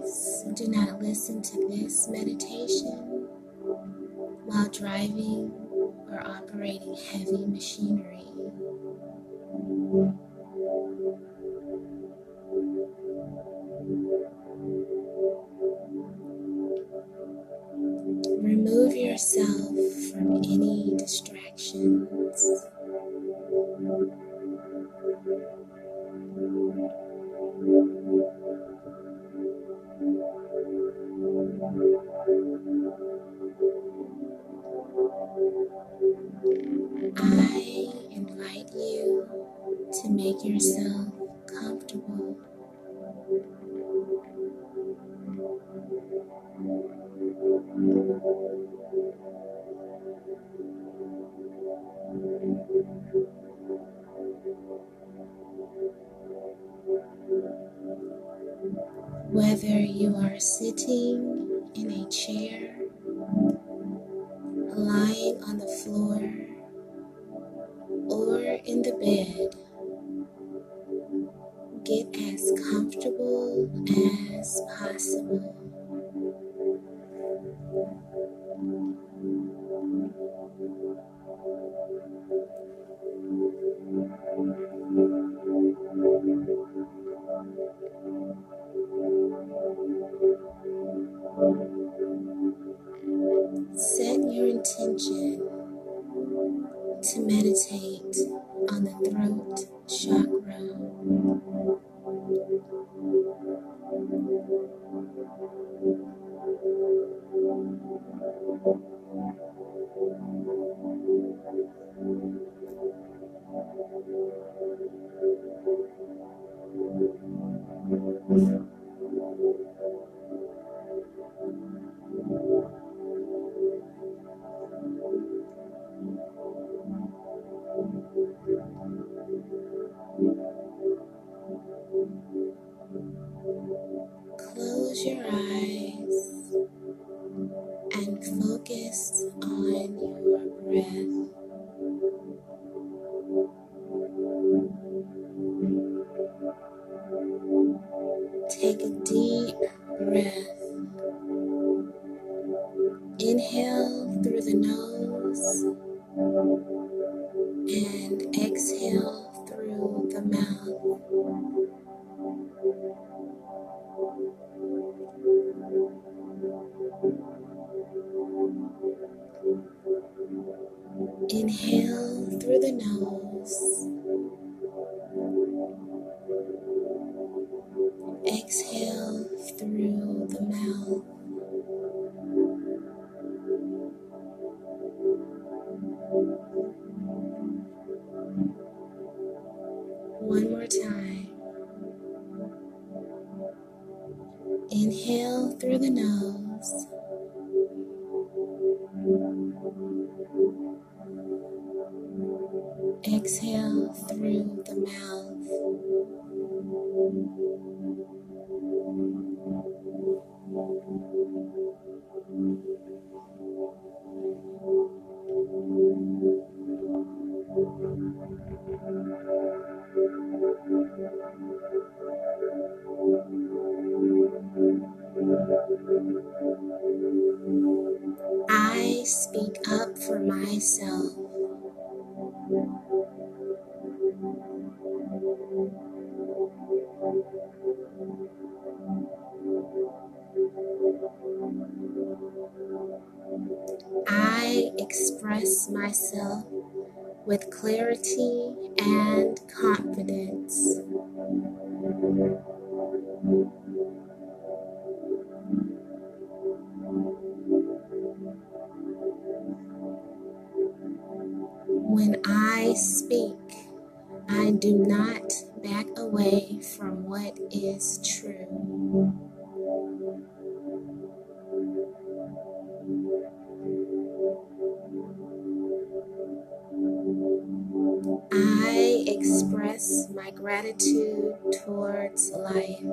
Please do not listen to this meditation while driving or operating heavy machinery. Remove yourself from any distractions. Comfortable. Whether you are sitting in a chair, lying on the floor, Set your intention to meditate on the throat chakra. Close Take a deep breath. Inhale through the nose and exhale through the mouth. Inhale through the nose. One more time. Inhale through the nose. Exhale through I express myself with clarity and confidence. I speak. I do not back away from what is true. I express my gratitude towards life.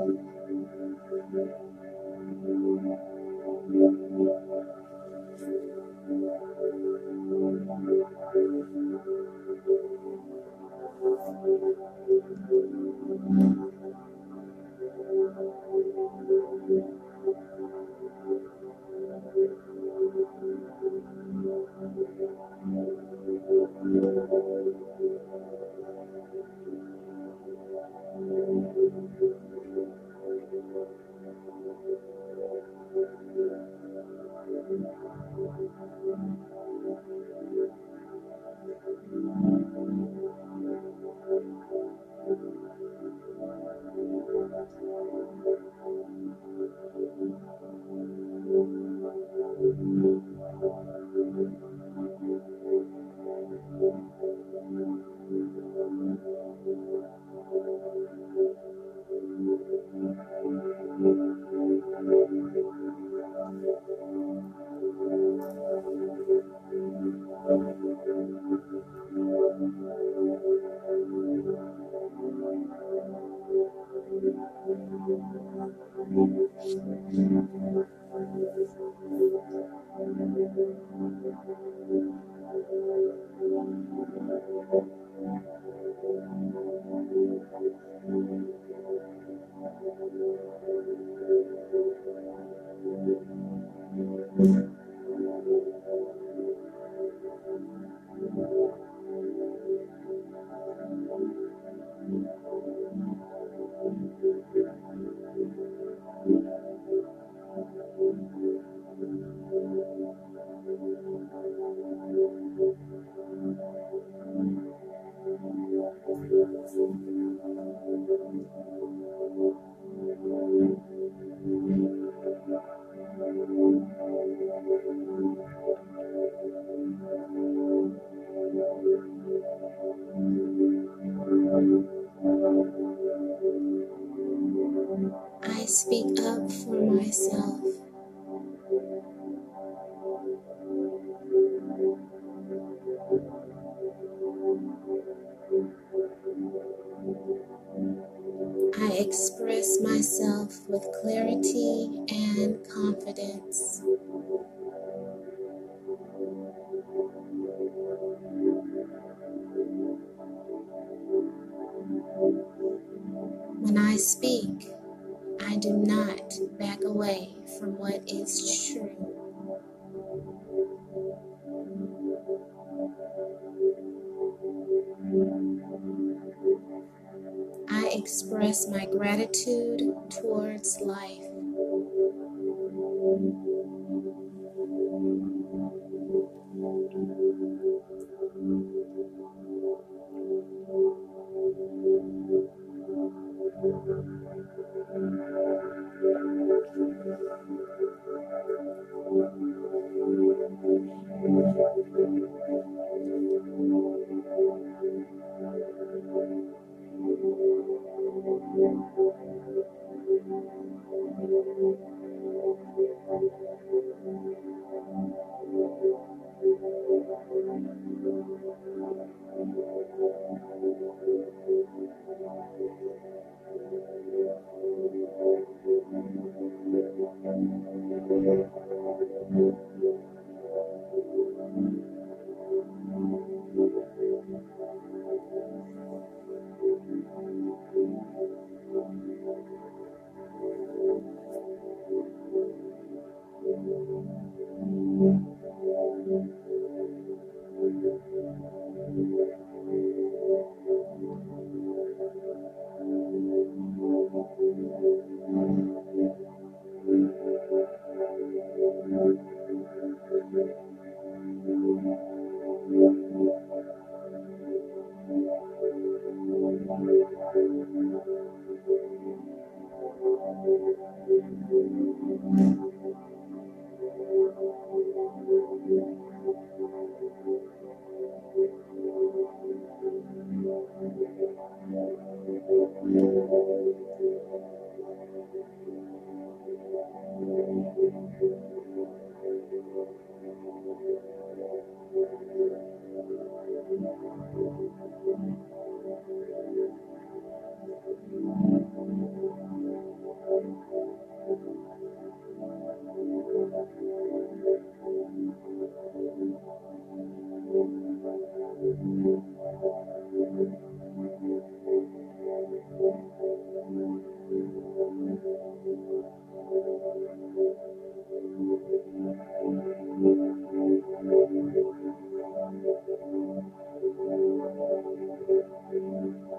Thank you. Thank you. I speak up for myself. Express myself with clarity and confidence. When I speak, I do not back away from what is true. express my gratitude towards life.